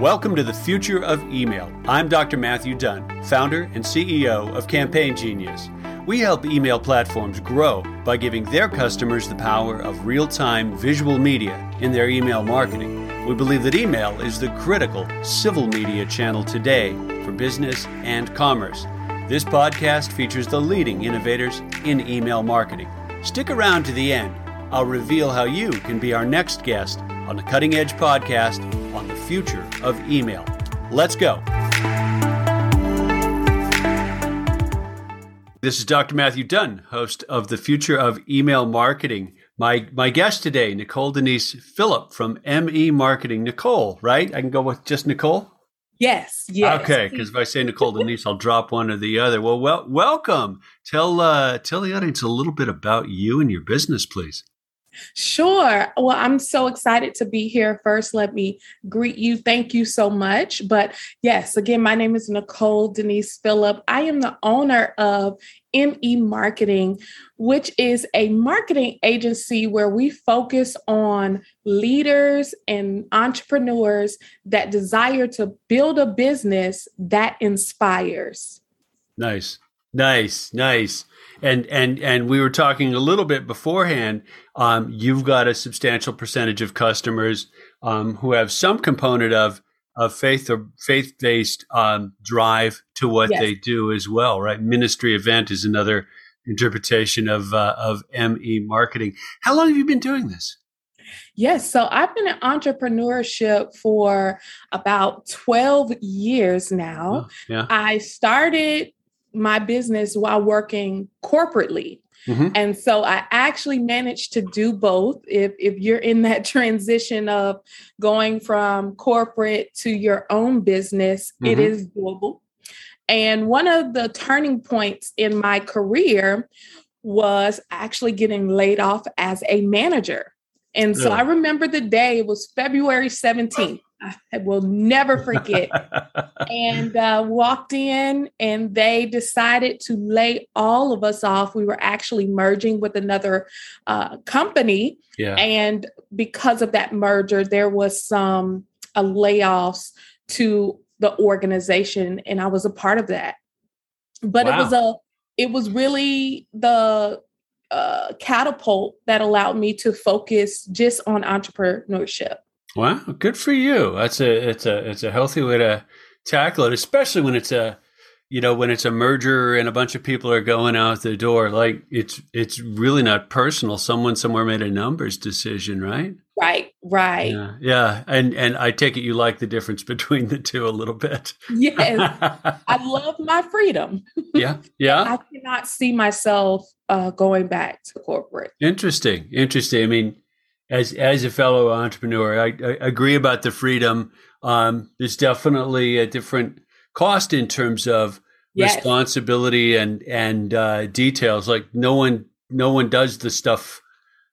Welcome to the future of email. I'm Dr. Matthew Dunn, founder and CEO of Campaign Genius. We help email platforms grow by giving their customers the power of real time visual media in their email marketing. We believe that email is the critical civil media channel today for business and commerce. This podcast features the leading innovators in email marketing. Stick around to the end. I'll reveal how you can be our next guest on the Cutting Edge podcast future of email. Let's go. This is Dr. Matthew Dunn, host of the Future of Email Marketing. My my guest today, Nicole Denise Phillip from ME Marketing. Nicole, right? I can go with just Nicole. Yes. Yes. Okay, because if I say Nicole Denise, I'll drop one or the other. Well, well, welcome. Tell uh, tell the audience a little bit about you and your business, please. Sure. Well, I'm so excited to be here. First, let me greet you. Thank you so much. But yes, again, my name is Nicole Denise Phillip. I am the owner of ME Marketing, which is a marketing agency where we focus on leaders and entrepreneurs that desire to build a business that inspires. Nice. Nice. Nice and and and we were talking a little bit beforehand. Um, you've got a substantial percentage of customers um, who have some component of of faith or faith based um, drive to what yes. they do as well, right? Ministry event is another interpretation of uh, of ME marketing. How long have you been doing this? Yes, so I've been in entrepreneurship for about 12 years now. Oh, yeah. I started my business while working corporately. Mm-hmm. And so I actually managed to do both. If if you're in that transition of going from corporate to your own business, mm-hmm. it is doable. And one of the turning points in my career was actually getting laid off as a manager. And so yeah. I remember the day, it was February 17th. I will never forget. and uh, walked in, and they decided to lay all of us off. We were actually merging with another uh, company, yeah. and because of that merger, there was some uh, layoffs to the organization, and I was a part of that. But wow. it was a, it was really the uh, catapult that allowed me to focus just on entrepreneurship. Wow, good for you. That's a it's a it's a healthy way to tackle it, especially when it's a you know when it's a merger and a bunch of people are going out the door. Like it's it's really not personal. Someone somewhere made a numbers decision, right? Right, right. Yeah, yeah. And and I take it you like the difference between the two a little bit. Yes, I love my freedom. Yeah, yeah. I cannot see myself uh, going back to corporate. Interesting, interesting. I mean as as a fellow entrepreneur, I, I agree about the freedom. Um, there's definitely a different cost in terms of yes. responsibility and and uh, details. Like no one no one does the stuff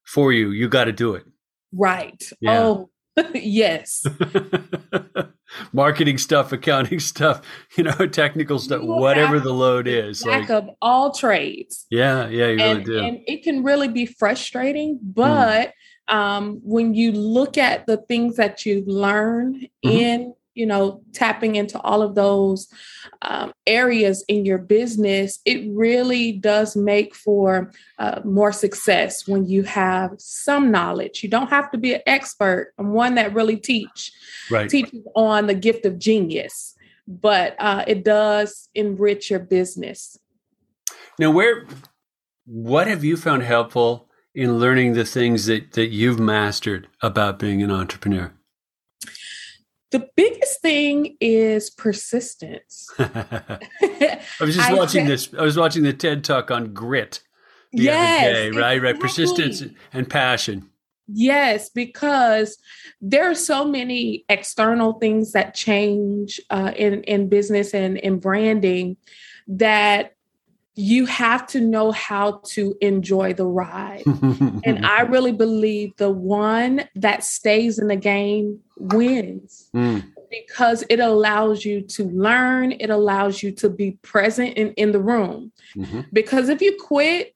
for you. You got to do it. Right. Yeah. Oh, yes. Marketing stuff, accounting stuff, you know, technical stuff, whatever the load is. Back like, of all trades. Yeah, yeah, you and, really do. And it can really be frustrating, mm. but mm um, when you look at the things that you learn mm-hmm. in you know tapping into all of those um, areas in your business it really does make for uh, more success when you have some knowledge you don't have to be an expert and one that really teach right. teaches on the gift of genius but uh, it does enrich your business now where what have you found helpful in learning the things that, that you've mastered about being an entrepreneur? The biggest thing is persistence. I was just I watching te- this. I was watching the TED talk on grit the yes, other day, right? Exactly. Right. Persistence and passion. Yes, because there are so many external things that change uh, in in business and in branding that you have to know how to enjoy the ride. and I really believe the one that stays in the game wins mm. because it allows you to learn, it allows you to be present in, in the room. Mm-hmm. Because if you quit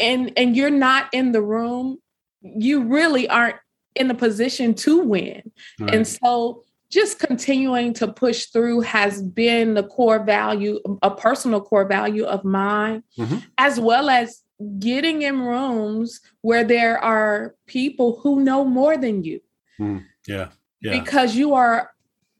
and and you're not in the room, you really aren't in a position to win. Right. And so just continuing to push through has been the core value, a personal core value of mine, mm-hmm. as well as getting in rooms where there are people who know more than you. Mm, yeah. Yeah. Because you are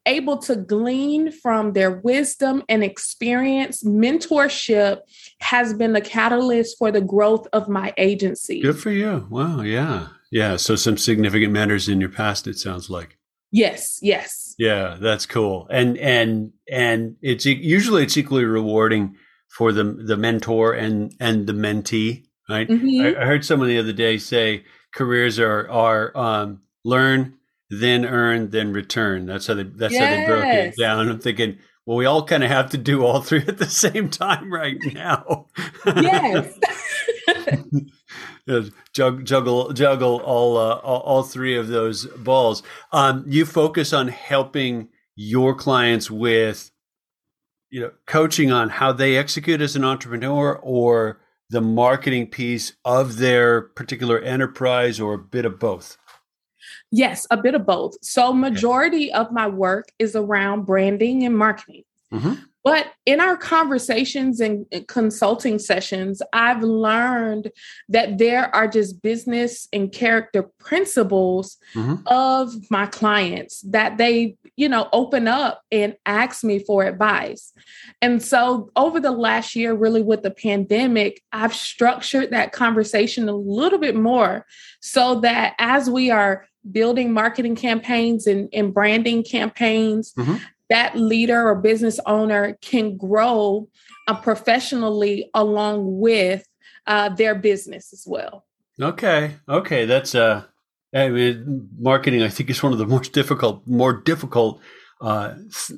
able to glean from their wisdom and experience. Mentorship has been the catalyst for the growth of my agency. Good for you. Wow. Yeah. Yeah. So some significant matters in your past, it sounds like. Yes, yes. Yeah, that's cool. And and and it's usually it's equally rewarding for the the mentor and and the mentee, right? Mm-hmm. I, I, heard someone the other day say careers are are um, learn, then earn, then return. That's how they that's yes. how they broke it down. I'm thinking, well, we all kind of have to do all three at the same time right now. Yes. juggle, juggle, juggle all, uh, all, all three of those balls. Um, you focus on helping your clients with, you know, coaching on how they execute as an entrepreneur or the marketing piece of their particular enterprise, or a bit of both. Yes, a bit of both. So, majority of my work is around branding and marketing. Mm-hmm. But in our conversations and consulting sessions, I've learned that there are just business and character principles mm-hmm. of my clients that they, you know, open up and ask me for advice. And so over the last year, really with the pandemic, I've structured that conversation a little bit more so that as we are building marketing campaigns and, and branding campaigns, mm-hmm that leader or business owner can grow uh, professionally along with uh, their business as well. Okay, okay, that's uh, I mean, marketing. I think is one of the most difficult, more difficult, uh,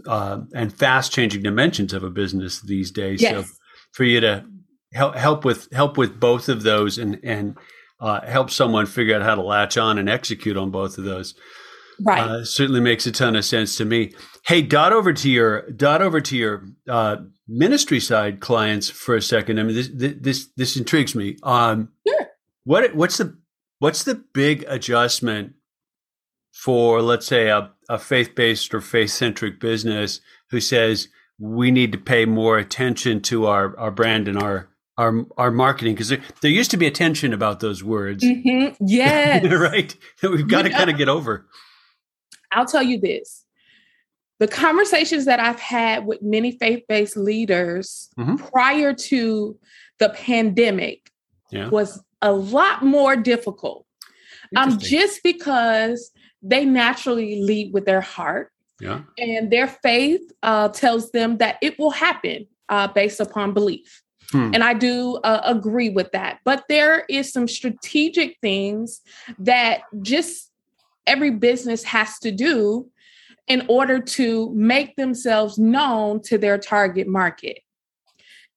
uh, and fast changing dimensions of a business these days. Yes. So, for you to help help with help with both of those and and uh, help someone figure out how to latch on and execute on both of those Right. Uh, certainly makes a ton of sense to me. Hey, dot over to your dot over to your uh, ministry side clients for a second. I mean, this this this intrigues me. Um, sure. What what's the what's the big adjustment for let's say a, a faith based or faith centric business who says we need to pay more attention to our our brand and our our our marketing because there, there used to be a tension about those words. Mm-hmm. Yes, right. We've got to kind of get over. I'll tell you this the conversations that I've had with many faith based leaders mm-hmm. prior to the pandemic yeah. was a lot more difficult. Um, just because they naturally lead with their heart. Yeah. And their faith uh, tells them that it will happen uh, based upon belief. Hmm. And I do uh, agree with that. But there is some strategic things that just every business has to do in order to make themselves known to their target market.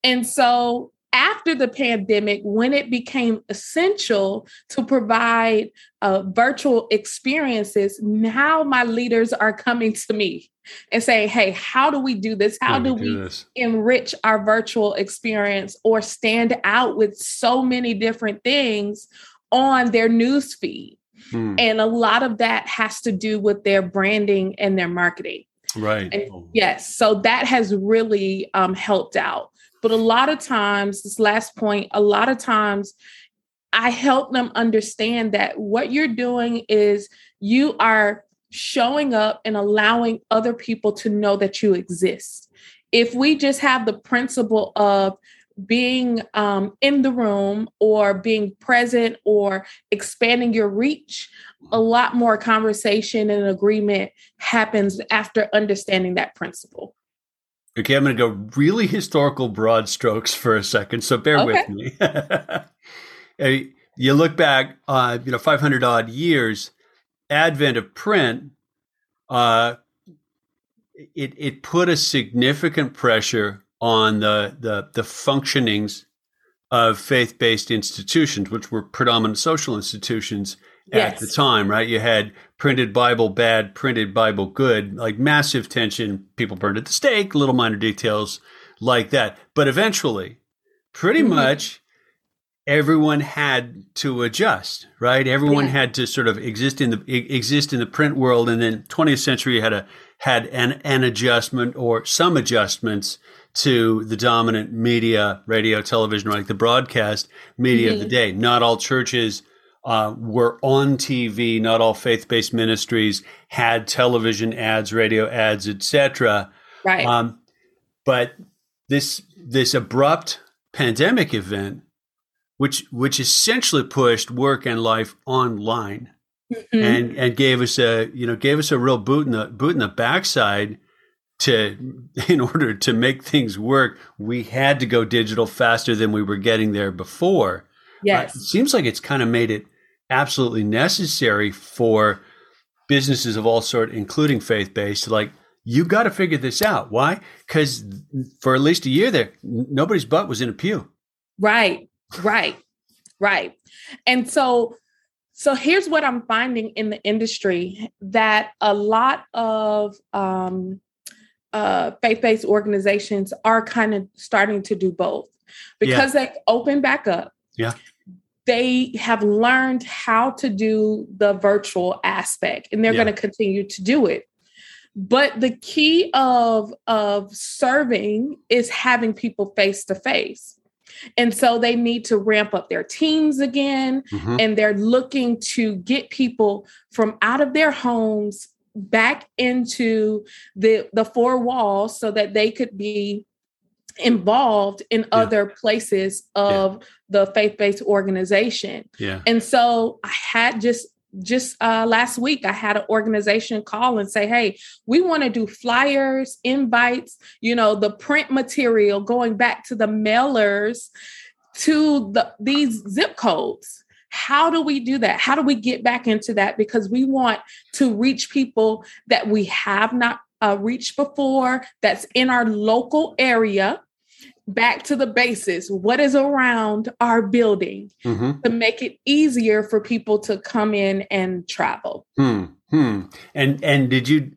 And so after the pandemic, when it became essential to provide uh, virtual experiences, now my leaders are coming to me and saying, Hey, how do we do this? How do, we, do enrich our virtual experience or stand out with so many different things on their news feed? Hmm. And a lot of that has to do with their branding and their marketing. Right. And yes. So that has really um, helped out. But a lot of times, this last point, a lot of times I help them understand that what you're doing is you are showing up and allowing other people to know that you exist. If we just have the principle of being um, in the room or being present or expanding your reach, a lot more conversation and agreement happens after understanding that principle. Okay, I'm going to go really historical broad strokes for a second, so bear okay. with me. you look back, uh, you know, 500 odd years, advent of print, uh, it it put a significant pressure on the the, the functionings of faith-based institutions, which were predominant social institutions yes. at the time, right? You had printed Bible bad, printed Bible good, like massive tension. People burned at the stake, little minor details like that. But eventually, pretty mm-hmm. much everyone had to adjust, right? Everyone yeah. had to sort of exist in the exist in the print world, and then 20th century had a had an, an adjustment or some adjustments to the dominant media, radio, television, like the broadcast media mm-hmm. of the day. Not all churches uh, were on TV. Not all faith-based ministries had television ads, radio ads, etc. Right. Um, but this this abrupt pandemic event, which which essentially pushed work and life online, mm-hmm. and and gave us a you know gave us a real boot in the boot in the backside to in order to make things work we had to go digital faster than we were getting there before yes uh, it seems like it's kind of made it absolutely necessary for businesses of all sort including faith-based like you got to figure this out why because for at least a year there nobody's butt was in a pew right right right and so so here's what I'm finding in the industry that a lot of um, uh, faith-based organizations are kind of starting to do both because yeah. they open back up. Yeah. They have learned how to do the virtual aspect and they're yeah. going to continue to do it. But the key of of serving is having people face to face. And so they need to ramp up their teams again. Mm-hmm. And they're looking to get people from out of their homes back into the, the four walls so that they could be involved in yeah. other places of yeah. the faith-based organization. Yeah. And so I had just just uh, last week, I had an organization call and say, Hey, we want to do flyers, invites, you know, the print material going back to the mailers to the, these zip codes. How do we do that? How do we get back into that? Because we want to reach people that we have not uh, reached before, that's in our local area back to the basis what is around our building mm-hmm. to make it easier for people to come in and travel hmm. Hmm. and and did you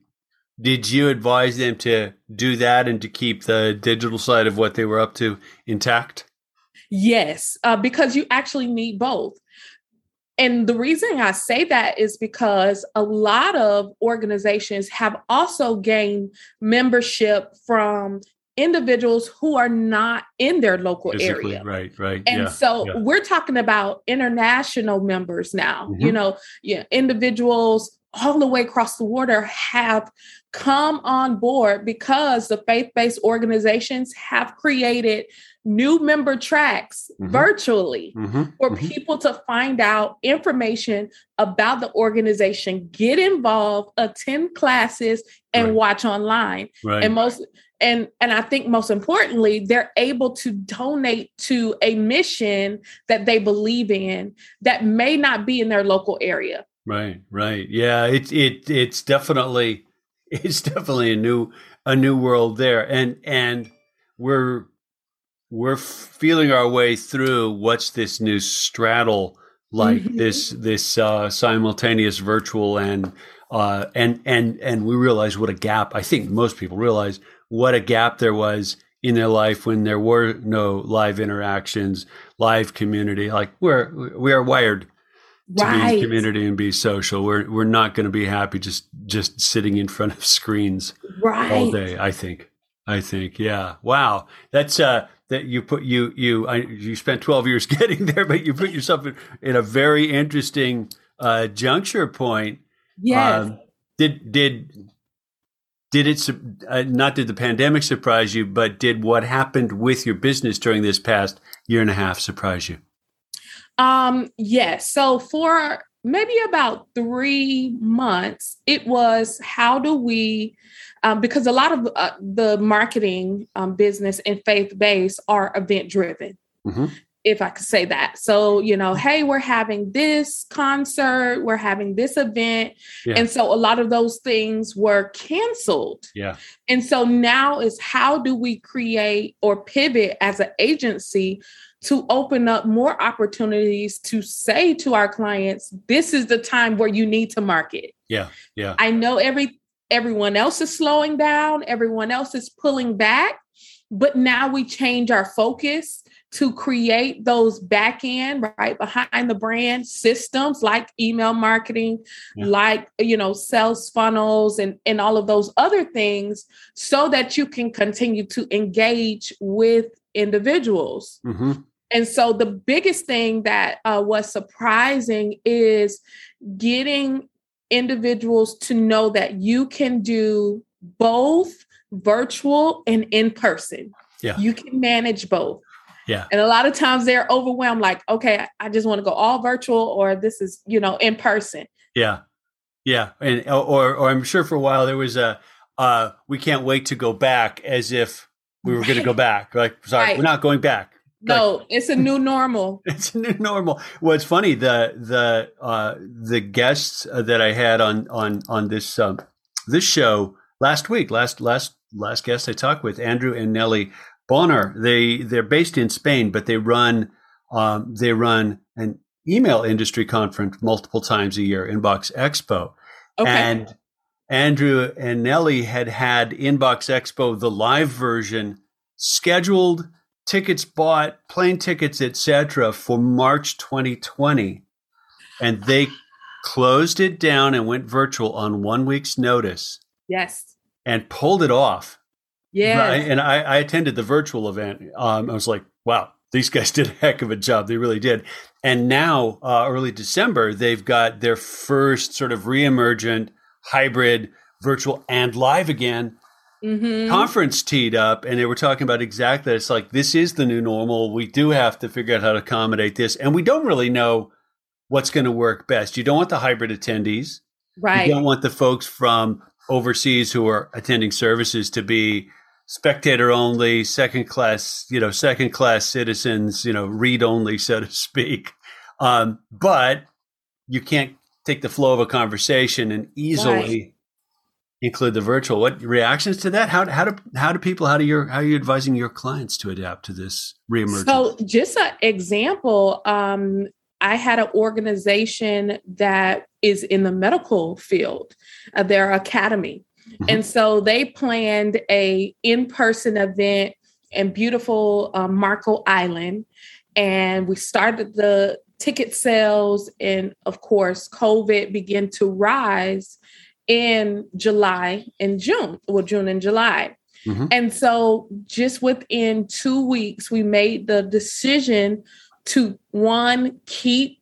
did you advise them to do that and to keep the digital side of what they were up to intact yes uh, because you actually need both and the reason I say that is because a lot of organizations have also gained membership from individuals who are not in their local Physically, area. Right, right. And yeah, so yeah. we're talking about international members now. Mm-hmm. You know, yeah, individuals all the way across the water have come on board because the faith-based organizations have created new member tracks mm-hmm. virtually mm-hmm. for mm-hmm. people to find out information about the organization, get involved, attend classes, and right. watch online. Right. And most and and i think most importantly they're able to donate to a mission that they believe in that may not be in their local area right right yeah it's it it's definitely it's definitely a new a new world there and and we're we're feeling our way through what's this new straddle like mm-hmm. this this uh, simultaneous virtual and uh, and and and we realize what a gap I think most people realize what a gap there was in their life when there were no live interactions, live community. Like we're we are wired to right. be community and be social. We're we're not going to be happy just just sitting in front of screens right. all day. I think. I think. Yeah. Wow. That's uh that you put you you I, you spent twelve years getting there, but you put yourself in, in a very interesting uh, juncture point. Yes. Um, did did did it uh, not did the pandemic surprise you but did what happened with your business during this past year and a half surprise you um yes so for maybe about three months it was how do we um, because a lot of uh, the marketing um, business and faith based are event driven mm-hmm if I could say that. So, you know, hey, we're having this concert, we're having this event. Yeah. And so a lot of those things were canceled. Yeah. And so now is how do we create or pivot as an agency to open up more opportunities to say to our clients, this is the time where you need to market. Yeah. Yeah. I know every everyone else is slowing down, everyone else is pulling back, but now we change our focus to create those back end right behind the brand systems like email marketing yeah. like you know sales funnels and and all of those other things so that you can continue to engage with individuals mm-hmm. and so the biggest thing that uh, was surprising is getting individuals to know that you can do both virtual and in person yeah. You can manage both. Yeah. And a lot of times they're overwhelmed, like, okay, I just want to go all virtual or this is, you know, in person. Yeah. Yeah. And or or I'm sure for a while there was a uh we can't wait to go back as if we were right. gonna go back. Like, sorry, right. we're not going back. No, like, it's a new normal. it's a new normal. Well, it's funny the the uh, the guests that I had on on on this um, this show last week, last last last guest I talked with, Andrew and Nely Bonar. They they're based in Spain, but they run um, they run an email industry conference multiple times a year, Inbox Expo. Okay. And Andrew and Nely had had Inbox Expo, the live version, scheduled, tickets bought, plane tickets, etc., for March 2020, and they closed it down and went virtual on one week's notice. Yes and pulled it off. Yeah. Right? And I, I, attended the virtual event. Um, I was like, wow, these guys did a heck of a job. They really did. And now, uh, early December, they've got their first sort of reemergent hybrid virtual and live again mm-hmm. conference teed up. And they were talking about exactly it's like, this is the new normal. We do have to figure out how to accommodate this. And we don't really know what's going to work best. You don't want the hybrid attendees. Right. You don't want the folks from overseas who are attending services to be spectator only, second class, you know, second class citizens, you know, read only, so to speak. Um, but you can't take the flow of a conversation and easily right. include the virtual. What reactions to that? How how do how do people how do your how are you advising your clients to adapt to this reemergence? So, just an example. Um, I had an organization that is in the medical field, uh, their academy. Mm-hmm. And so they planned a in-person event in beautiful um, Marco Island. And we started the ticket sales and of course COVID began to rise in July and June, well, June and July. Mm-hmm. And so just within two weeks, we made the decision to one keep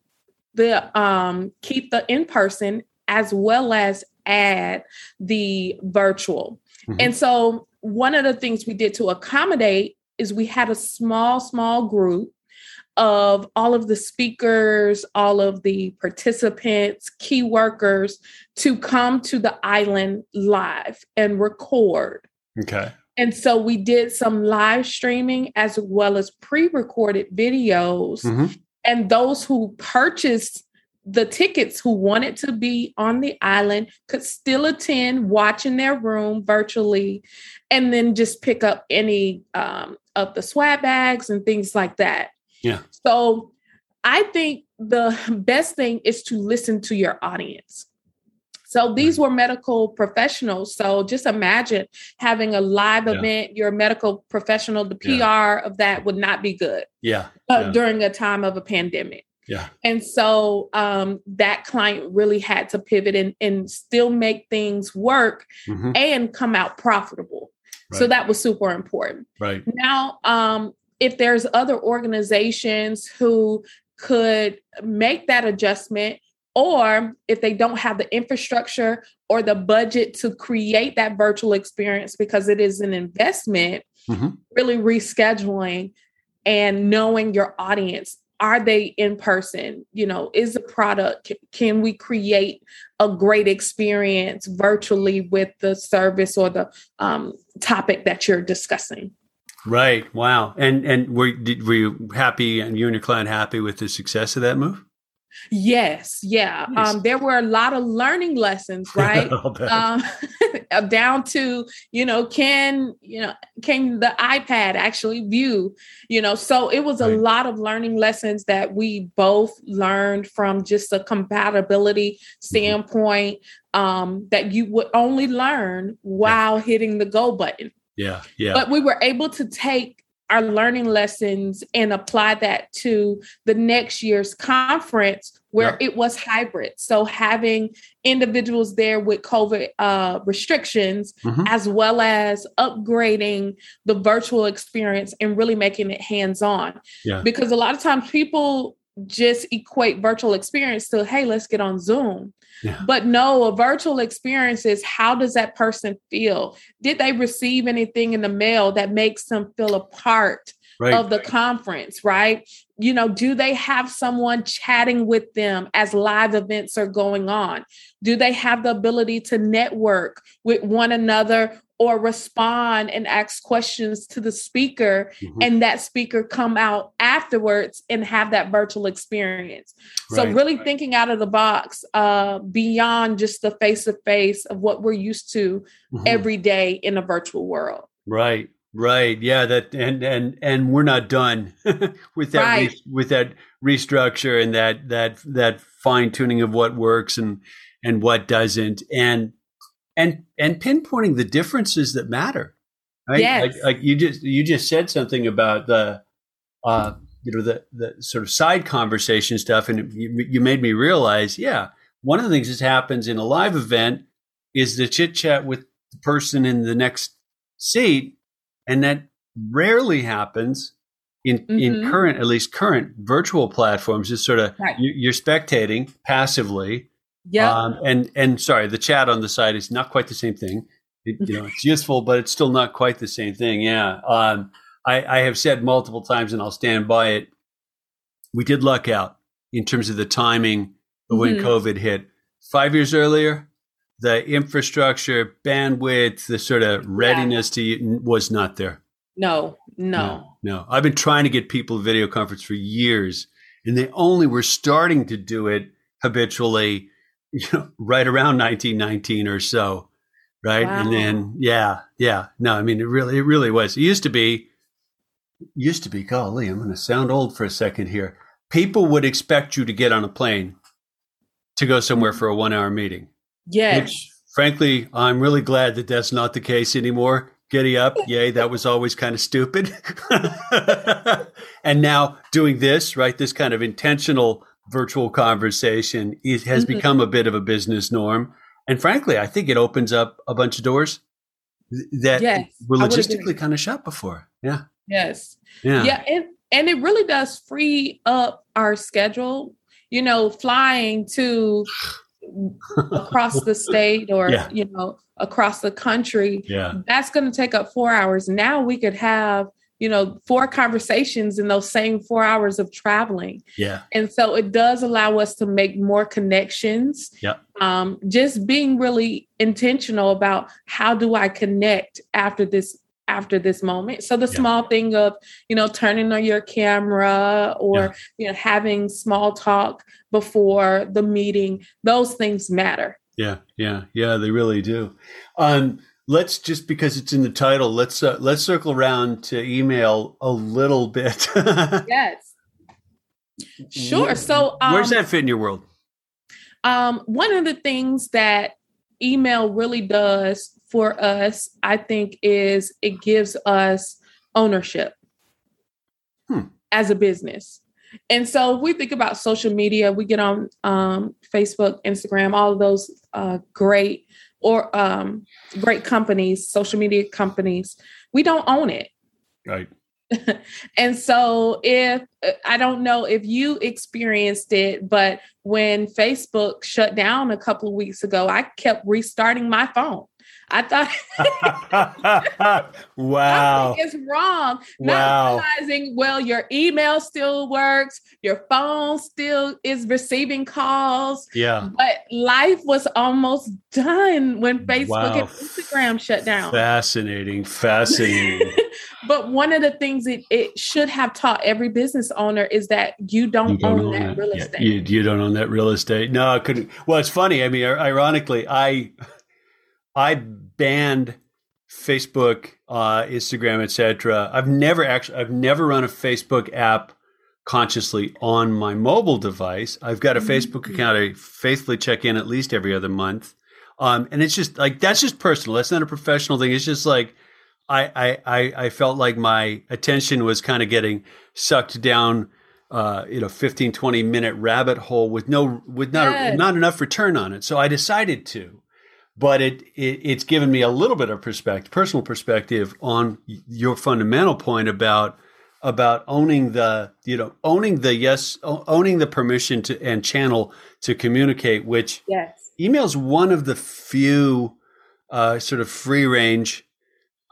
the um keep the in person as well as add the virtual. Mm-hmm. And so one of the things we did to accommodate is we had a small small group of all of the speakers, all of the participants, key workers to come to the island live and record. Okay. And so we did some live streaming as well as pre recorded videos. Mm-hmm. And those who purchased the tickets who wanted to be on the island could still attend, watch in their room virtually, and then just pick up any um, of the swag bags and things like that. Yeah. So I think the best thing is to listen to your audience. So these were medical professionals. So just imagine having a live yeah. event, you're a medical professional, the PR yeah. of that would not be good. Yeah. Uh, yeah. During a time of a pandemic. Yeah. And so um, that client really had to pivot and, and still make things work mm-hmm. and come out profitable. Right. So that was super important. Right. Now, um, if there's other organizations who could make that adjustment or if they don't have the infrastructure or the budget to create that virtual experience because it is an investment, mm-hmm. really rescheduling and knowing your audience. Are they in person? You know, is the product, can we create a great experience virtually with the service or the um, topic that you're discussing? Right. Wow. And and were did, were you happy and you and your client happy with the success of that move? Yes, yeah. Nice. Um, there were a lot of learning lessons, right? um, down to you know, can you know, can the iPad actually view? You know, so it was a right. lot of learning lessons that we both learned from just a compatibility mm-hmm. standpoint. Um, that you would only learn while yeah. hitting the go button. Yeah, yeah. But we were able to take our learning lessons and apply that to the next year's conference where it was hybrid. So having individuals there with COVID uh, restrictions, mm-hmm. as well as upgrading the virtual experience and really making it hands on. Yeah. Because a lot of times people just equate virtual experience to, hey, let's get on Zoom. Yeah. But no, a virtual experience is how does that person feel? Did they receive anything in the mail that makes them feel a part right. of the conference, right? You know, do they have someone chatting with them as live events are going on? Do they have the ability to network with one another or respond and ask questions to the speaker mm-hmm. and that speaker come out afterwards and have that virtual experience right. so really right. thinking out of the box uh, beyond just the face to face of what we're used to mm-hmm. every day in a virtual world right right yeah that and and and we're not done with that right. re- with that restructure and that that that fine tuning of what works and and what doesn't and and and pinpointing the differences that matter. Right? Yes. Like, like you just you just said something about the uh, you know the the sort of side conversation stuff, and you, you made me realize, yeah, one of the things that happens in a live event is the chit chat with the person in the next seat, and that rarely happens in mm-hmm. in current at least current virtual platforms. Just sort of right. you, are spectating passively yeah. Um, and and sorry, the chat on the side is not quite the same thing. It, you know, it's useful, but it's still not quite the same thing. Yeah. Um, I, I have said multiple times, and I'll stand by it. We did luck out in terms of the timing of when mm-hmm. COVID hit. Five years earlier, the infrastructure, bandwidth, the sort of readiness yeah. to was not there. No, no, no, no. I've been trying to get people video conference for years, and they only were starting to do it habitually you know, right around 1919 or so, right? Wow. And then, yeah, yeah, no, I mean, it really, it really was. It used to be, used to be. Golly, I'm going to sound old for a second here. People would expect you to get on a plane to go somewhere for a one-hour meeting. Yes. Which, frankly, I'm really glad that that's not the case anymore. Giddy up, yay! That was always kind of stupid. and now doing this, right? This kind of intentional virtual conversation it has mm-hmm. become a bit of a business norm. And frankly, I think it opens up a bunch of doors that yes, were logistically kind of shut before. Yeah. Yes. Yeah. Yeah. And, and it really does free up our schedule, you know, flying to across the state or, yeah. you know, across the country. Yeah. That's going to take up four hours. Now we could have you know, four conversations in those same four hours of traveling. Yeah. And so it does allow us to make more connections. Yeah. Um, just being really intentional about how do I connect after this after this moment. So the yeah. small thing of, you know, turning on your camera or, yeah. you know, having small talk before the meeting, those things matter. Yeah, yeah, yeah, they really do. Um, let's just because it's in the title let's uh, let's circle around to email a little bit yes sure so um, where's that fit in your world um, one of the things that email really does for us i think is it gives us ownership hmm. as a business and so if we think about social media we get on um, facebook instagram all of those uh, great or um, great companies, social media companies, we don't own it. Right. and so if I don't know if you experienced it, but when Facebook shut down a couple of weeks ago, I kept restarting my phone. I thought, wow, it's wrong. Wow. Not realizing, well, your email still works, your phone still is receiving calls. Yeah. But life was almost done when Facebook wow. and Instagram shut down. Fascinating, fascinating. but one of the things it, it should have taught every business owner is that you don't, you don't own, own, that, real estate. Yeah, you, you don't own that real estate. No, I couldn't. Well, it's funny. I mean, ironically, I I banned Facebook, uh, Instagram, etc. I've never actually, I've never run a Facebook app consciously on my mobile device. I've got a mm-hmm. Facebook account I faithfully check in at least every other month. Um, and it's just like that's just personal. That's not a professional thing. It's just like I, I, I felt like my attention was kind of getting sucked down, uh, you know, 15, 20 minute rabbit hole with no, with not, not enough return on it. So I decided to, but it, it, it's given me a little bit of perspective, personal perspective on your fundamental point about, about owning the, you know, owning the yes, owning the permission to and channel to communicate, which yes. email is one of the few uh, sort of free range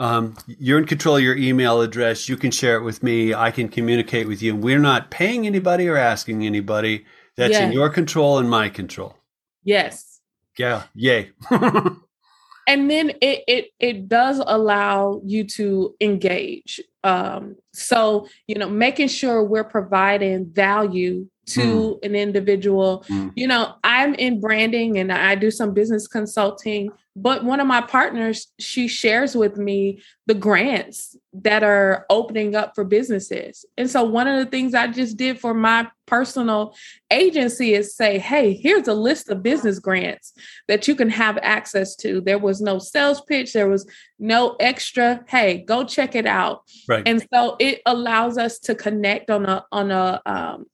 um, you're in control of your email address. You can share it with me. I can communicate with you. We're not paying anybody or asking anybody. That's in your control and my control. Yes. Yeah. Yay. and then it, it it does allow you to engage. Um, so you know, making sure we're providing value to mm. an individual. Mm. You know, I'm in branding and I do some business consulting, but one of my partners, she shares with me the grants that are opening up for businesses. And so one of the things I just did for my personal agency is say, hey, here's a list of business grants that you can have access to. There was no sales pitch, there was no extra. Hey, go check it out. Right. And so it allows us to connect on a on a um,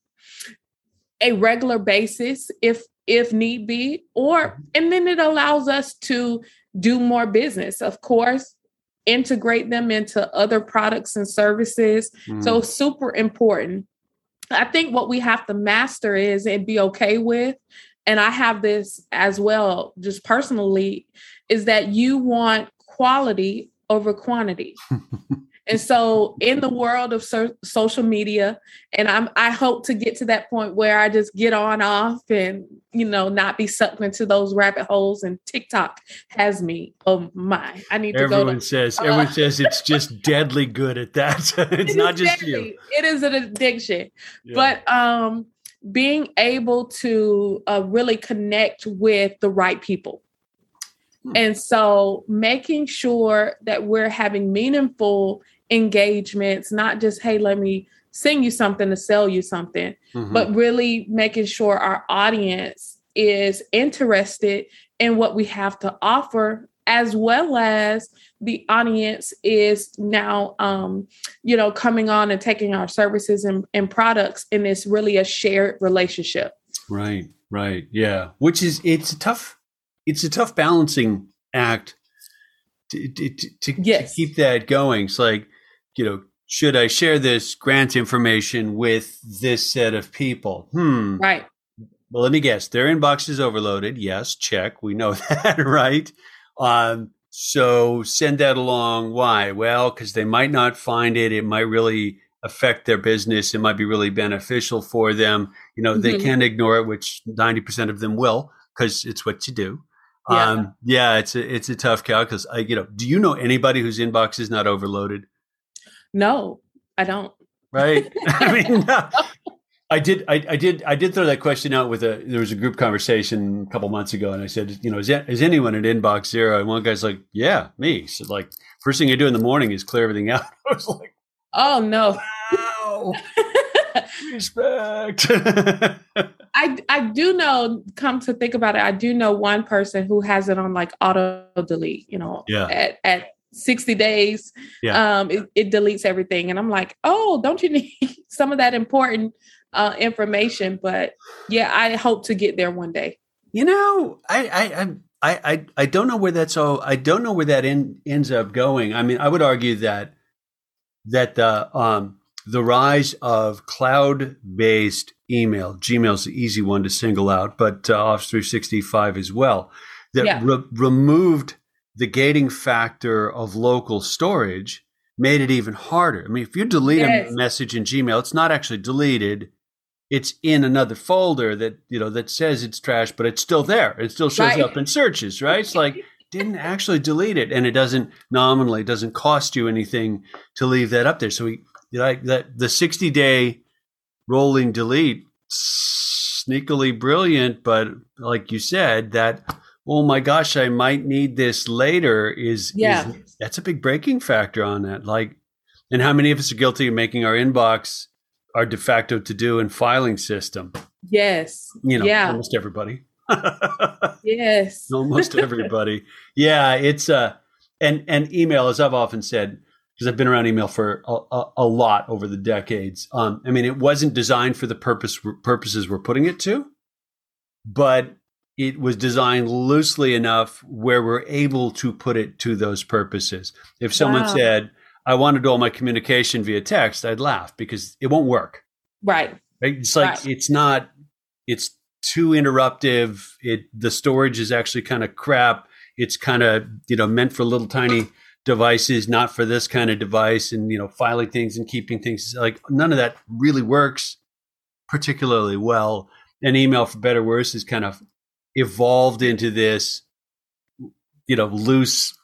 a regular basis if if need be or and then it allows us to do more business of course integrate them into other products and services. Mm. so super important. I think what we have to master is and be okay with and i have this as well just personally is that you want quality over quantity And so, in the world of so- social media, and I'm I hope to get to that point where I just get on off and you know not be sucked into those rabbit holes. And TikTok has me. Oh my! I need to go. To, says uh, everyone says it's just deadly good at that. it's it not just deadly. you. It is an addiction, yeah. but um, being able to uh, really connect with the right people. Hmm. And so making sure that we're having meaningful engagements, not just, hey, let me sing you something to sell you something, mm-hmm. but really making sure our audience is interested in what we have to offer as well as the audience is now um, you know coming on and taking our services and, and products and it's really a shared relationship right right yeah which is it's a tough it's a tough balancing act to, to, to, yes. to keep that going it's like you know, should I share this grant information with this set of people? Hmm. Right. Well, let me guess. Their inbox is overloaded. Yes, check. We know that, right? Um, so send that along. Why? Well, because they might not find it. It might really affect their business. It might be really beneficial for them. You know, mm-hmm. they can't ignore it, which 90% of them will, because it's what you do. Yeah. Um, yeah, it's a, it's a tough calculus. I, you know, do you know anybody whose inbox is not overloaded? No, I don't. Right. I mean, I did, I, I, did, I did throw that question out with a. There was a group conversation a couple months ago, and I said, you know, is, is anyone at inbox zero? And one guy's like, yeah, me. So like, first thing I do in the morning is clear everything out. I was like, oh no, wow, respect. I I do know. Come to think about it, I do know one person who has it on like auto delete. You know, yeah. at at 60 days yeah. um it, it, deletes everything and i'm like oh don't you need some of that important uh information but yeah i hope to get there one day you know i i i i, I don't know where that's all i don't know where that in, ends up going i mean i would argue that that the um the rise of cloud based email gmail's the easy one to single out but uh, office 365 as well that yeah. re- removed the gating factor of local storage made it even harder. I mean, if you delete yes. a message in Gmail, it's not actually deleted. It's in another folder that, you know, that says it's trash, but it's still there. It still shows right. up in searches, right? It's like didn't actually delete it and it doesn't nominally doesn't cost you anything to leave that up there. So we like that the 60 day rolling delete sneakily brilliant, but like you said, that oh my gosh, I might need this later is, yeah. Is, that's a big breaking factor on that. Like, and how many of us are guilty of making our inbox our de facto to do and filing system? Yes. You know, yeah. almost everybody. yes. almost everybody. Yeah. It's, uh, And and email, as I've often said, because I've been around email for a, a, a lot over the decades. Um, I mean, it wasn't designed for the purpose purposes we're putting it to, but it was designed loosely enough where we're able to put it to those purposes. If someone wow. said, "I want to do all my communication via text," I'd laugh because it won't work. Right. right? It's like right. it's not. It's too interruptive. It the storage is actually kind of crap. It's kind of you know meant for little tiny devices, not for this kind of device, and you know, filing things and keeping things like none of that really works particularly well. And email, for better or worse, is kind of evolved into this, you know, loose.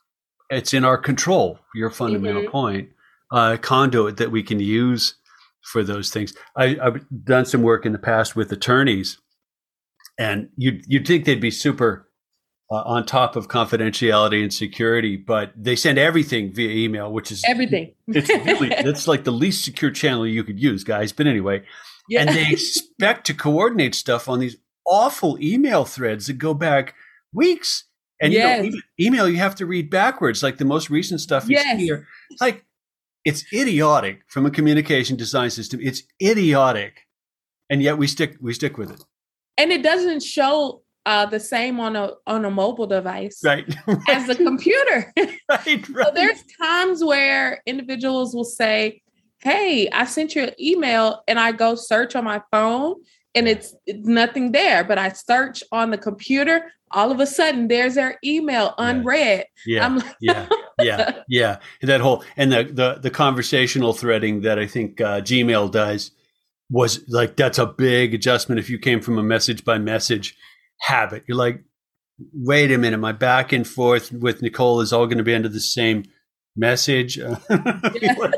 It's in our control. Your fundamental mm-hmm. point, uh, conduit that we can use for those things. I, I've done some work in the past with attorneys, and you'd, you'd think they'd be super uh, on top of confidentiality and security, but they send everything via email, which is everything. it's really it's like the least secure channel you could use, guys. But anyway, yeah. and they expect to coordinate stuff on these awful email threads that go back weeks. And yes. you know, email you have to read backwards, like the most recent stuff yes. here. Like it's idiotic from a communication design system. It's idiotic, and yet we stick we stick with it. And it doesn't show uh, the same on a on a mobile device right, right. as a computer. right, right. So there's times where individuals will say, "Hey, I sent you an email," and I go search on my phone, and it's, it's nothing there. But I search on the computer. All of a sudden, there's their email unread. Yeah, like, yeah, yeah, yeah. That whole and the the the conversational threading that I think uh, Gmail does was like that's a big adjustment if you came from a message by message habit. You're like, wait a minute, my back and forth with Nicole is all going to be under the same message. like,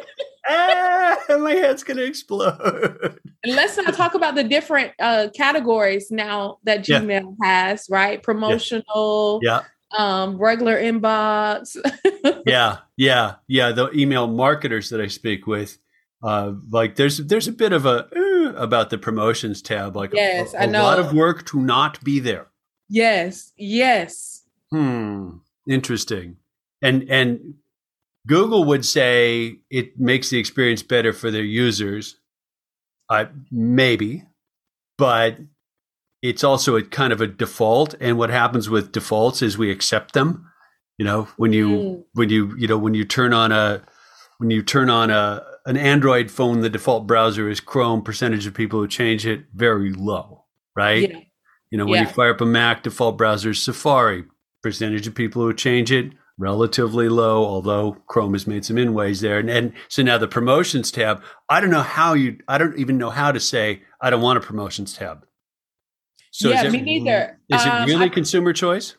ah, my head's going to explode. Let's not talk about the different uh, categories now that Gmail yeah. has, right? Promotional. Yeah. Um, regular inbox. yeah, yeah, yeah. The email marketers that I speak with, uh, like there's there's a bit of a about the promotions tab. Like yes, a, a, I know. lot of work to not be there. Yes, yes. Hmm. Interesting. And and Google would say it makes the experience better for their users. Uh, maybe, but it's also a kind of a default. And what happens with defaults is we accept them. You know, when you mm. when you you know when you turn on a when you turn on a an Android phone, the default browser is Chrome. Percentage of people who change it very low, right? Yeah. You know, when yeah. you fire up a Mac, default browser is Safari. Percentage of people who change it relatively low, although Chrome has made some inways there. And, and, so now the promotions tab, I don't know how you, I don't even know how to say I don't want a promotions tab. So yeah, it, me neither. Is um, it really I, consumer choice?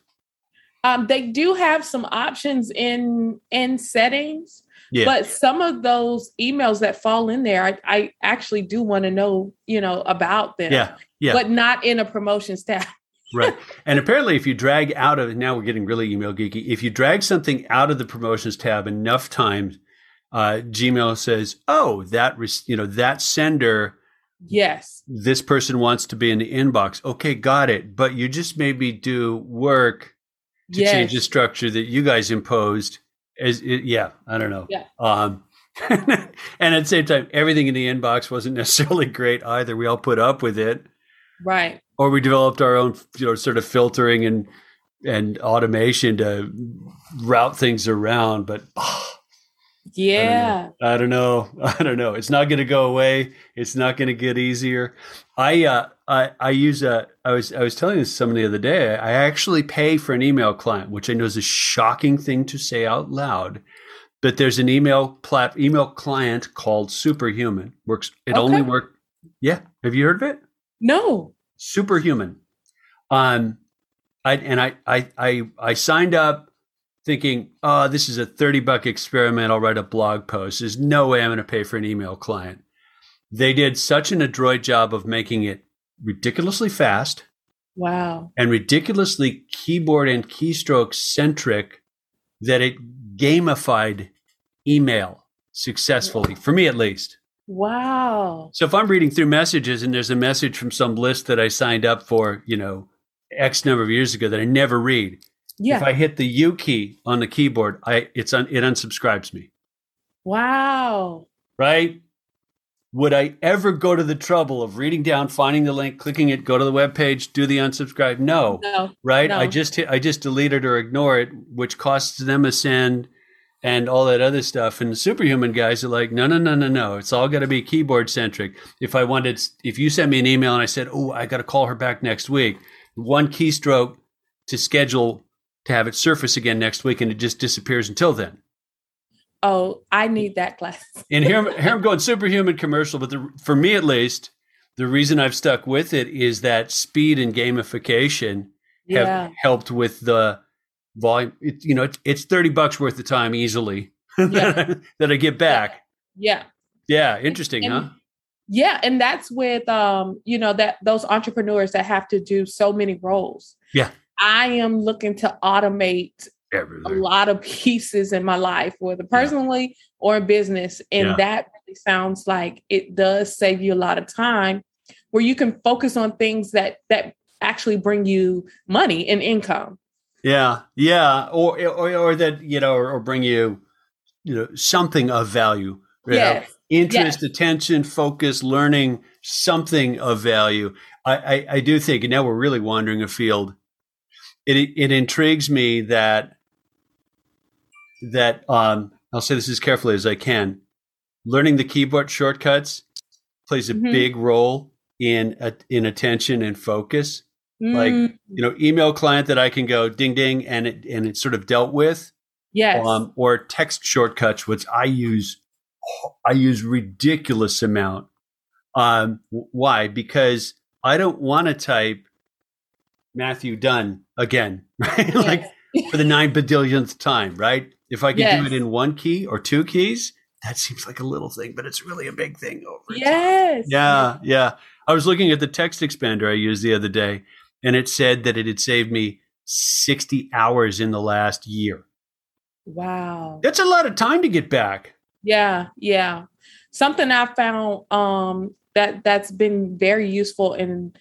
Um, they do have some options in in settings, yeah. But some of those emails that fall in there, I, I actually do want to know, you know, about them. Yeah. Yeah. But not in a promotions tab. Right. And apparently, if you drag out of now we're getting really email geeky. If you drag something out of the promotions tab enough times, uh, Gmail says, "Oh, that you know that sender." Yes. This person wants to be in the inbox. Okay, got it. But you just maybe do work to yes. change the structure that you guys imposed is it, yeah, I don't know. Yeah. Um, and at the same time, everything in the inbox wasn't necessarily great either. We all put up with it, right? Or we developed our own, you know, sort of filtering and and automation to route things around. But oh, yeah, I don't, know. I don't know. I don't know. It's not going to go away. It's not going to get easier. I uh, I I use a. I was I was telling this someone the other day. I actually pay for an email client, which I know is a shocking thing to say out loud. But there's an email plat email client called Superhuman. Works. It okay. only work. Yeah. Have you heard of it? No. Superhuman. Um, I and I I I I signed up thinking, oh, this is a 30 buck experiment. I'll write a blog post. There's no way I'm going to pay for an email client. They did such an adroit job of making it ridiculously fast. Wow. And ridiculously keyboard and keystroke centric that it gamified email successfully, for me at least. Wow. So if I'm reading through messages and there's a message from some list that I signed up for, you know, X number of years ago that I never read, Yeah. If I hit the U key on the keyboard, I it's un, it unsubscribes me. Wow. Right? Would I ever go to the trouble of reading down, finding the link, clicking it, go to the web page, do the unsubscribe? No. No. Right? No. I just hit I just delete it or ignore it, which costs them a send and all that other stuff. And the superhuman guys are like, no, no, no, no, no. It's all got to be keyboard centric. If I wanted, if you sent me an email and I said, oh, I got to call her back next week, one keystroke to schedule to have it surface again next week, and it just disappears until then. Oh, I need that class. and here, here I'm going superhuman commercial, but the, for me at least, the reason I've stuck with it is that speed and gamification have helped with the volume. It, you know, it's, it's 30 bucks worth of time easily yeah. that, I, get back. Yeah. Yeah. Interesting, and, huh? Yeah. And that's with, um, you know, that those entrepreneurs that have to do so many roles. Yeah. I am looking to automate Everything. a lot of pieces in my life, whether personally yeah. or in business. And yeah. that really sounds like it does save you a lot of time where you can focus on things that that actually bring you money and income. Yeah, yeah, or or, or that you know, or, or, bring you, you know, something of value. Yes. Interest, yes. attention, focus, learning something of value. I, I, I do think, and now we're really wandering afield. It it intrigues me that that um, I'll say this as carefully as I can. Learning the keyboard shortcuts plays a mm-hmm. big role in in attention and focus. Mm. Like, you know, email client that I can go ding ding and it and it's sort of dealt with. Yes. Um, or text shortcuts, which I use I use ridiculous amount. Um, why? Because I don't want to type Matthew Dunn again, right? Yes. like for the nine badillionth time, right? If I could yes. do it in one key or two keys, that seems like a little thing, but it's really a big thing over. Yes. Time. Yeah, yeah. I was looking at the text expander I used the other day, and it said that it had saved me 60 hours in the last year. Wow. That's a lot of time to get back. Yeah, yeah. Something I found um that that's been very useful in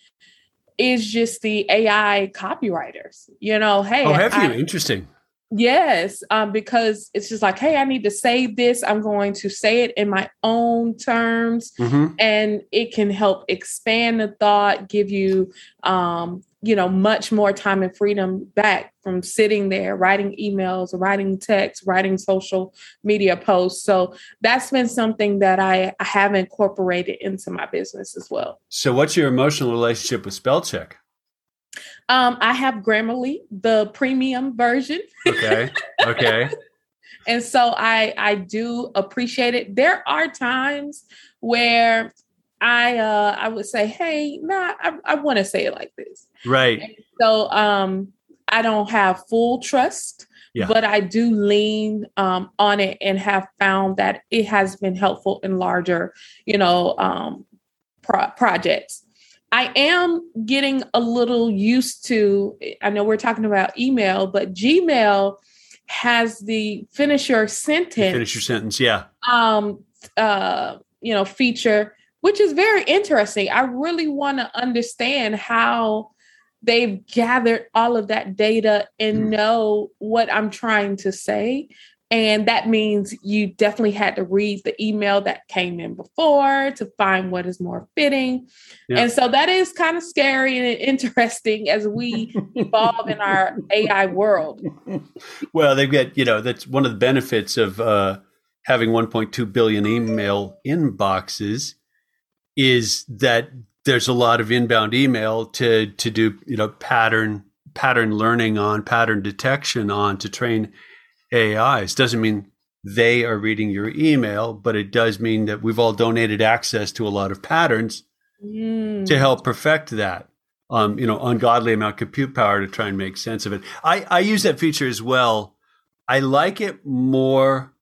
is just the AI copywriters. You know, hey, oh, have I, you? Interesting. Yes, um, because it's just like, hey, I need to save this. I'm going to say it in my own terms, mm-hmm. and it can help expand the thought, give you, um, you know, much more time and freedom back from sitting there writing emails, writing texts, writing social media posts. So that's been something that I, I have incorporated into my business as well. So, what's your emotional relationship with spell check? Um, I have Grammarly, the premium version. Okay. Okay. and so I I do appreciate it. There are times where I uh I would say, hey, nah, I, I want to say it like this. Right. And so um I don't have full trust, yeah. but I do lean um on it and have found that it has been helpful in larger, you know, um pro- projects. I am getting a little used to, I know we're talking about email, but Gmail has the finish your sentence. Finish your sentence, yeah. Um, uh, you know, feature, which is very interesting. I really want to understand how they've gathered all of that data and mm. know what I'm trying to say and that means you definitely had to read the email that came in before to find what is more fitting. Yeah. And so that is kind of scary and interesting as we evolve in our AI world. Well, they've got, you know, that's one of the benefits of uh, having 1.2 billion email inboxes is that there's a lot of inbound email to to do, you know, pattern pattern learning on, pattern detection on to train AIs. Doesn't mean they are reading your email, but it does mean that we've all donated access to a lot of patterns mm. to help perfect that. Um, you know, ungodly amount of compute power to try and make sense of it. I, I use that feature as well. I like it more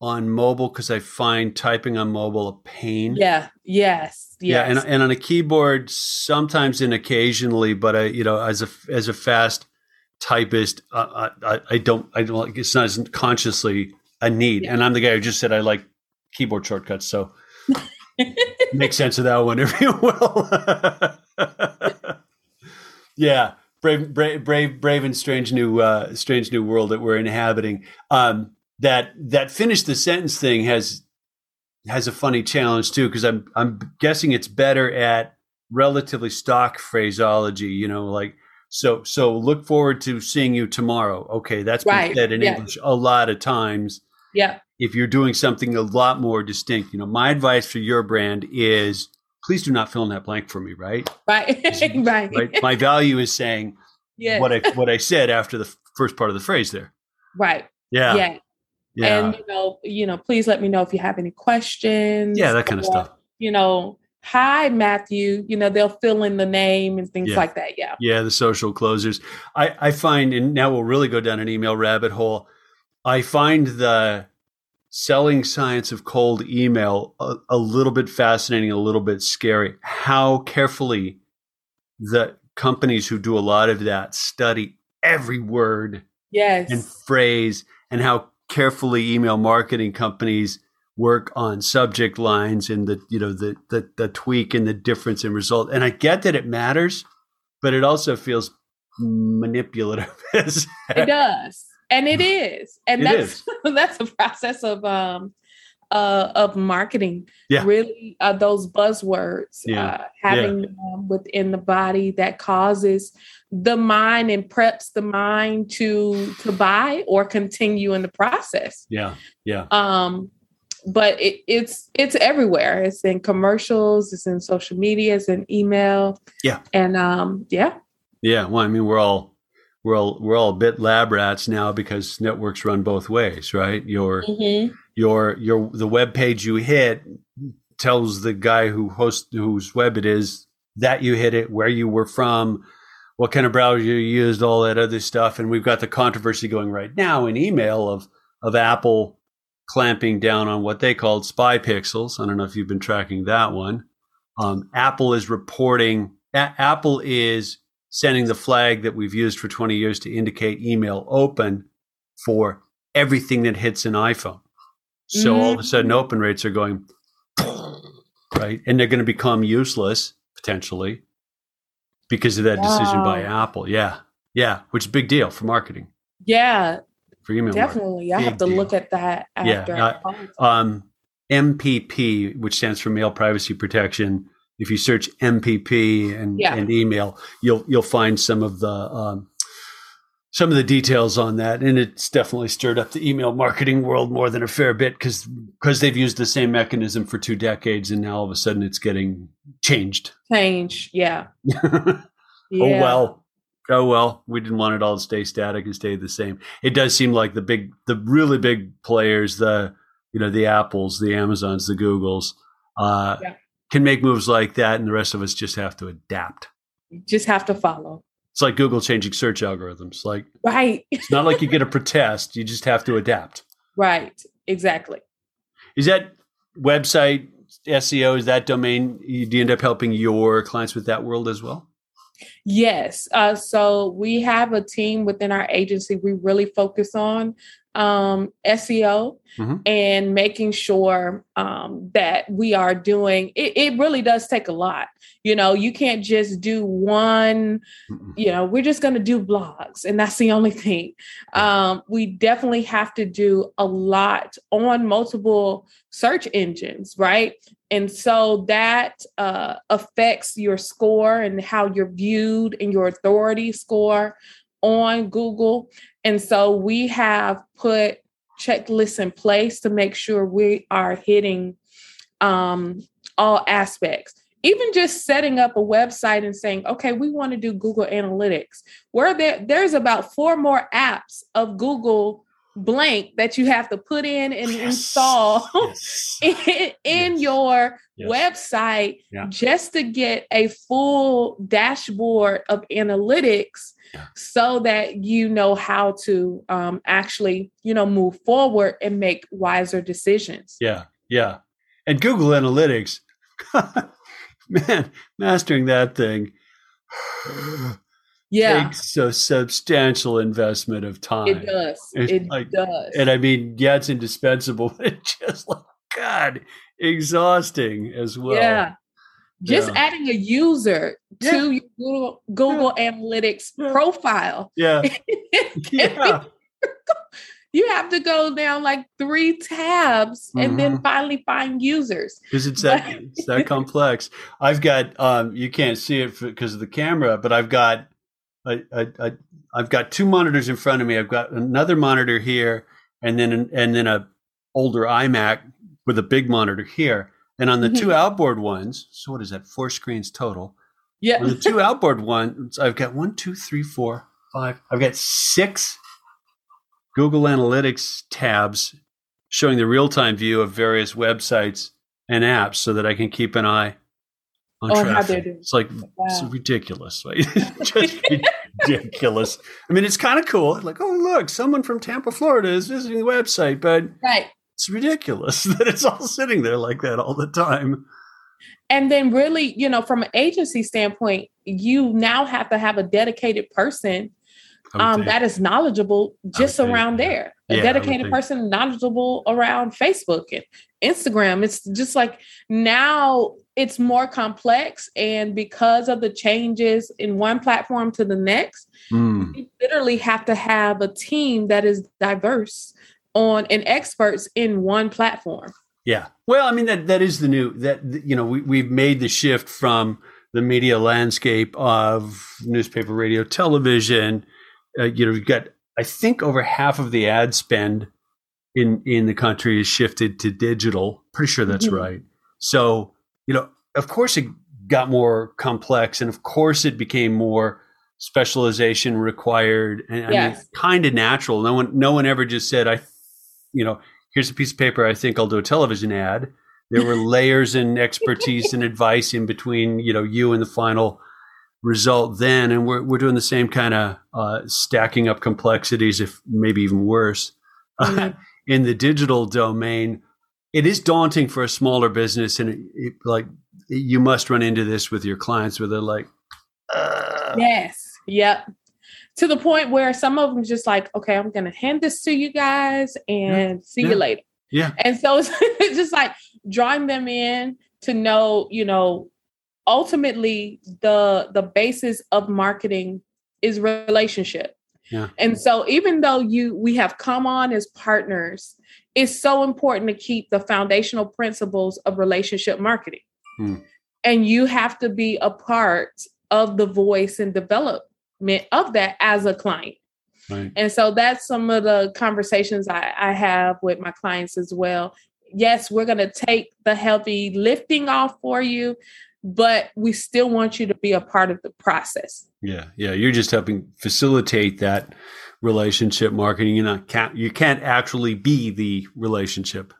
on mobile because I find typing on mobile a pain. Yeah. Yes. Yes. Yeah. And, and on a keyboard, sometimes and occasionally, but I, you know, as a as a fast typist. Uh, I, I don't. I don't. Like, it's not as consciously a need. Yeah. And I'm the guy who just said I like keyboard shortcuts. So make sense of that one if you will. yeah. brave, brave, brave, brave and strange new, uh, strange new world that we're inhabiting. Um, that that finish the sentence thing has has a funny challenge too because I'm I'm guessing it's better at relatively stock phraseology. You know, like so so look forward to seeing you tomorrow. Okay, that's been right. said in yeah. English a lot of times. Yeah. If you're doing something a lot more distinct, you know, my advice for your brand is please do not fill in that blank for me, right? Right. right. right. My value is saying yeah. what I what I said after the first part of the phrase there. Right. Yeah. Yeah. Yeah. And you know, you know, please let me know if you have any questions. Yeah, that kind of stuff. You know, hi Matthew. You know, they'll fill in the name and things yeah. like that. Yeah. Yeah, the social closers. I I find, and now we'll really go down an email rabbit hole. I find the selling science of cold email a, a little bit fascinating, a little bit scary. How carefully the companies who do a lot of that study every word yes. and phrase and how carefully email marketing companies work on subject lines and the you know the, the the tweak and the difference in result. And i get that it matters but it also feels manipulative. It does. And it is. And it that's is. that's a process of um uh, of marketing. Yeah. really uh, those buzzwords yeah. uh, having yeah. within the body that causes the mind and preps the mind to to buy or continue in the process. Yeah. Yeah. Um but it, it's it's everywhere. It's in commercials it's in social media it's in email. Yeah. And um yeah. Yeah well i mean we're all we're all we're all a bit lab rats now because networks run both ways right? Your mm-hmm. your your the web page you hit tells the guy who hosts whose web it is that you hit it where you were from what kind of browser you used all that other stuff. And we've got the controversy going right now in email of of apple clamping down on what they called spy pixels i don't know if you've been tracking that one um, apple is reporting a- apple is sending the flag that we've used for 20 years to indicate email open for everything that hits an iPhone. So mm-hmm. all of a sudden, open rates are going right, and they're going to become useless potentially because of that wow. decision by Apple. Yeah, yeah, which is a big deal for marketing. Yeah, for email definitely. I have to deal. look at that. After yeah, uh, um, MPP, which stands for Mail Privacy Protection if you search MPP and, yeah. and email, you'll you'll find some of the um, some of the details on that, and it's definitely stirred up the email marketing world more than a fair bit because because they've used the same mechanism for two decades, and now all of a sudden it's getting changed. Change, yeah. yeah. Oh well, oh well. We didn't want it all to stay static and stay the same. It does seem like the big, the really big players, the you know the Apples, the Amazons, the Googles. Uh, yeah can make moves like that, and the rest of us just have to adapt. You just have to follow. It's like Google changing search algorithms. Like, right? it's not like you get a protest. You just have to adapt. Right. Exactly. Is that website SEO? Is that domain? Do you end up helping your clients with that world as well? Yes. Uh, so we have a team within our agency we really focus on um, SEO mm-hmm. and making sure um, that we are doing it, it really does take a lot. You know, you can't just do one, mm you know, we're just going to do blogs and that's the only thing. Um, we definitely have to do a lot on multiple search engines, right? And so that uh, affects your score and how you're viewed and your authority score on Google. And so we have put checklists in place to make sure we are hitting um, all aspects. Even just setting up a website and saying, okay, we want to do Google Analytics, where there, there's about four more apps of Google blank that you have to put in and yes. install yes. in, in yes. your website yeah. just to get a full dashboard of analytics so that you know how to um, actually you know move forward and make wiser decisions yeah yeah and google analytics man mastering that thing yeah takes a substantial investment of time it does it's it like, does and i mean yeah it's indispensable but it's just like god exhausting as well yeah just yeah. adding a user yeah. to your Google, Google yeah. Analytics profile. Yeah. yeah. you have to go down like three tabs mm-hmm. and then mm-hmm. finally find users because it's that it's that complex i've got um you can't see it because of the camera but i've got I, I, I i've got two monitors in front of me. I've got another monitor here and then and then a older imac with a big monitor here. And on the mm-hmm. two outboard ones so what is that? Four screens total. Yeah. On the two outboard ones i've got one two three four five i've got six Google Analytics tabs showing the real time view of various websites and apps so that I can keep an eye on oh, traffic. It's like wow. it's ridiculous. Right? Just ridiculous. I mean, it's kind of cool. Like, oh look, someone from Tampa, Florida is visiting the website, but right. it's ridiculous that it's all sitting there like that all the time. And then really, you know, from an agency standpoint, you now have to have a dedicated person um, that is knowledgeable just around there. A yeah, dedicated person knowledgeable around Facebook and Instagram. It's just like now it's more complex. And because of the changes in one platform to the next, mm. you literally have to have a team that is diverse on and experts in one platform. Yeah. Well, I mean that that is the new that you know we we've made the shift from the media landscape of newspaper, radio, television uh, you know, you've got I think over half of the ad spend in in the country is shifted to digital. Pretty sure that's mm-hmm. right. So you know, of course, it got more complex, and of course, it became more specialization required, and yes. I mean, kind of natural. No one, no one ever just said, "I," you know, here's a piece of paper. I think I'll do a television ad. There were layers and expertise and advice in between, you know, you and the final result then and we're, we're doing the same kind of uh, stacking up complexities if maybe even worse mm-hmm. uh, in the digital domain it is daunting for a smaller business and it, it, like you must run into this with your clients where they're like uh. yes yep to the point where some of them just like okay i'm gonna hand this to you guys and yeah. see yeah. you later yeah and so it's just like drawing them in to know you know ultimately the the basis of marketing is relationship yeah. and so even though you we have come on as partners it's so important to keep the foundational principles of relationship marketing mm. and you have to be a part of the voice and development of that as a client right. and so that's some of the conversations I, I have with my clients as well yes we're going to take the heavy lifting off for you but we still want you to be a part of the process. Yeah, yeah, you're just helping facilitate that relationship marketing. You're not can't you can't actually be the relationship.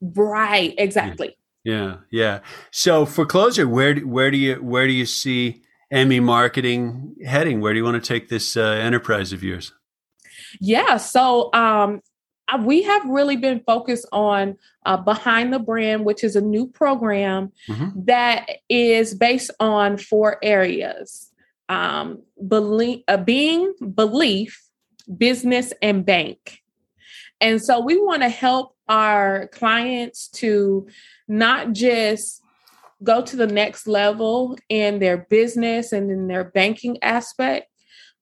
Right, exactly. Yeah, yeah. So for closer, where do, where do you where do you see meMarketing heading? Where do you want to take this uh, enterprise of yours? Yeah, so um, we have really been focused on uh, Behind the Brand, which is a new program mm-hmm. that is based on four areas um, belief, uh, being, belief, business, and bank. And so we want to help our clients to not just go to the next level in their business and in their banking aspect,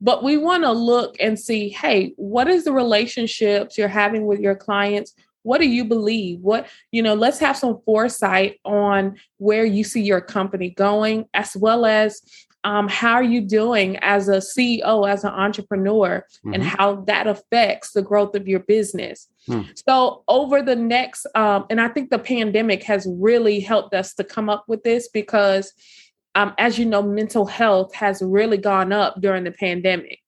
but we want to look and see hey what is the relationships you're having with your clients what do you believe what you know let's have some foresight on where you see your company going as well as um, how are you doing as a ceo as an entrepreneur mm-hmm. and how that affects the growth of your business mm. so over the next um, and i think the pandemic has really helped us to come up with this because um, as you know, mental health has really gone up during the pandemic.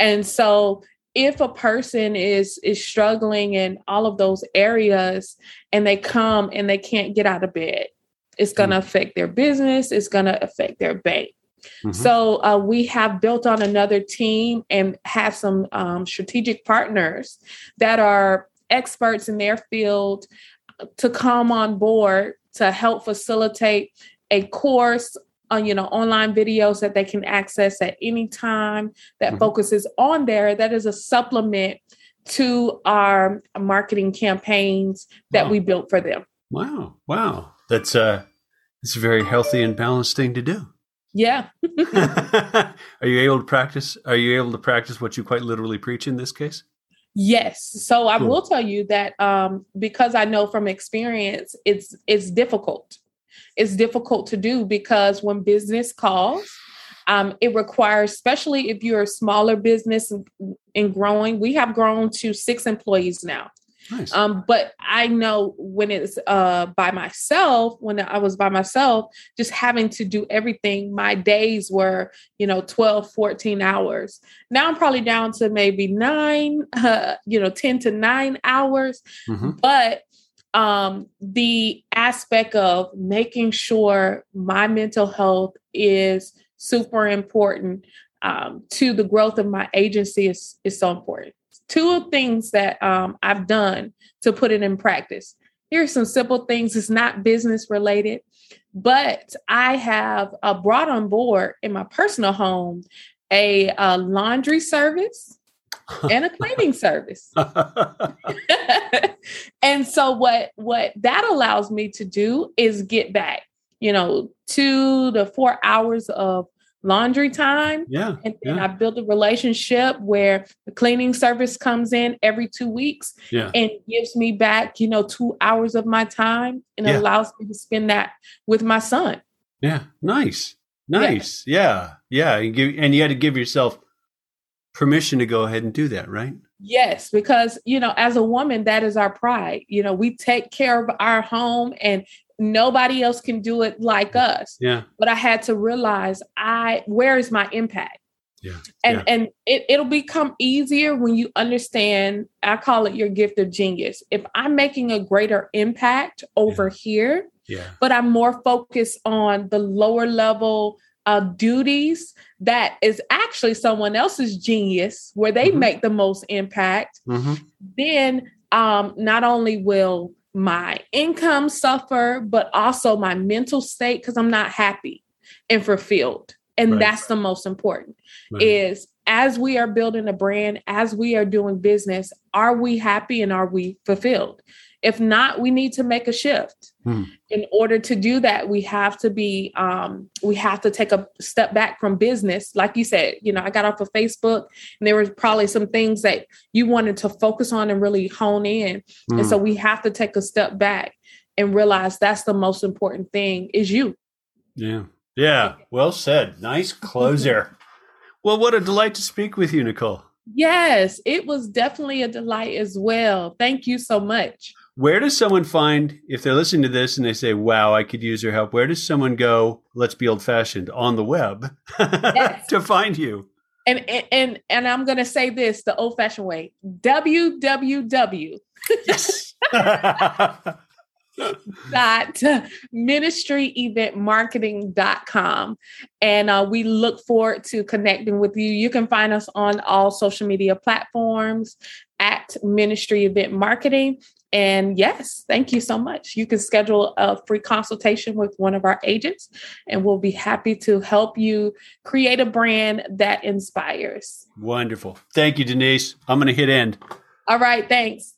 And so if a person is is struggling in all of those areas and they come and they can't get out of bed, it's going to mm-hmm. affect their business, it's going to affect their bank. Mm-hmm. So uh, we have built on another team and have some um, strategic partners that are experts in their field to come on board to help facilitate a course uh, you know online videos that they can access at any time that mm-hmm. focuses on there that is a supplement to our marketing campaigns that wow. we built for them wow wow that's uh It's a very healthy and balanced thing to do. Yeah. are you able to practice? Are you able to practice what you quite literally preach in this case? Yes. So I cool. will tell you that um, because I know from experience, it's it's difficult. It's difficult to do because when business calls, um, it requires, especially if you're a smaller business and growing. We have grown to six employees now. Nice. Um, but I know when it's uh, by myself, when I was by myself, just having to do everything, my days were, you know, 12, 14 hours. Now I'm probably down to maybe nine, uh, you know, 10 to nine hours. Mm-hmm. But um, the aspect of making sure my mental health is super important um, to the growth of my agency is, is so important two things that um, I've done to put it in practice. Here are some simple things. It's not business related, but I have uh, brought on board in my personal home a, a laundry service and a cleaning service. and so what what that allows me to do is get back, you know, two to four hours of laundry time. Yeah. And then yeah. I built a relationship where the cleaning service comes in every two weeks yeah. and gives me back, you know, two hours of my time and yeah. allows me to spend that with my son. Yeah. Nice. Nice. Yeah. Yeah. You give, and you had to give yourself permission to go ahead and do that, right? Yes, because you know, as a woman, that is our pride. You know, we take care of our home and nobody else can do it like us. Yeah. But I had to realize I where is my impact? Yeah. And yeah. and it, it'll become easier when you understand, I call it your gift of genius. If I'm making a greater impact over yeah. here, yeah. but I'm more focused on the lower level uh, duties that is actually someone else's genius where they mm-hmm. make the most impact, mm-hmm. then um, not only will my income suffer, but also my mental state because I'm not happy and fulfilled. And right. that's the most important right. is as we are building a brand, as we are doing business, are we happy and are we fulfilled? If not, we need to make a shift. Hmm. In order to do that, we have to be, um, we have to take a step back from business. Like you said, you know, I got off of Facebook and there was probably some things that you wanted to focus on and really hone in. Hmm. And so we have to take a step back and realize that's the most important thing is you. Yeah. Yeah. Well said. Nice closer. well, what a delight to speak with you, Nicole. Yes, it was definitely a delight as well. Thank you so much. Where does someone find, if they're listening to this and they say, wow, I could use your help, where does someone go, let's be old fashioned, on the web yes. to find you? And, and and I'm gonna say this the old fashioned way. www. Yes. dot ministryeventmarketing.com and uh, we look forward to connecting with you you can find us on all social media platforms at ministry event marketing and yes, thank you so much. You can schedule a free consultation with one of our agents, and we'll be happy to help you create a brand that inspires. Wonderful. Thank you, Denise. I'm going to hit end. All right. Thanks.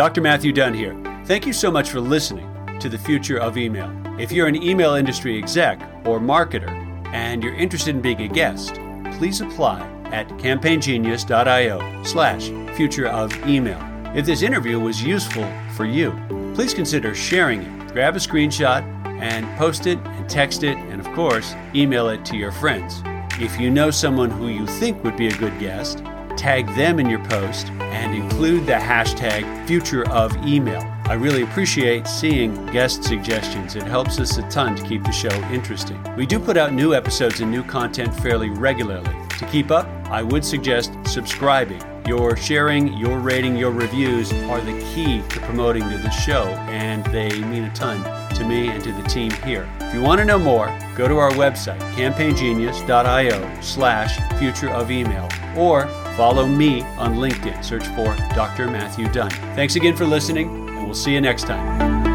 Dr. Matthew Dunn here. Thank you so much for listening to the future of email. If you're an email industry exec or marketer and you're interested in being a guest, please apply at campaigngenius.io slash future of email. If this interview was useful for you, please consider sharing it. Grab a screenshot and post it and text it and, of course, email it to your friends. If you know someone who you think would be a good guest, tag them in your post, and include the hashtag future of email. I really appreciate seeing guest suggestions. It helps us a ton to keep the show interesting. We do put out new episodes and new content fairly regularly. To keep up, I would suggest subscribing. Your sharing, your rating, your reviews are the key to promoting to the show, and they mean a ton to me and to the team here. If you want to know more, go to our website, campaigngenius.io slash future of email, or follow me on LinkedIn. Search for Dr. Matthew Dunn. Thanks again for listening, and we'll see you next time.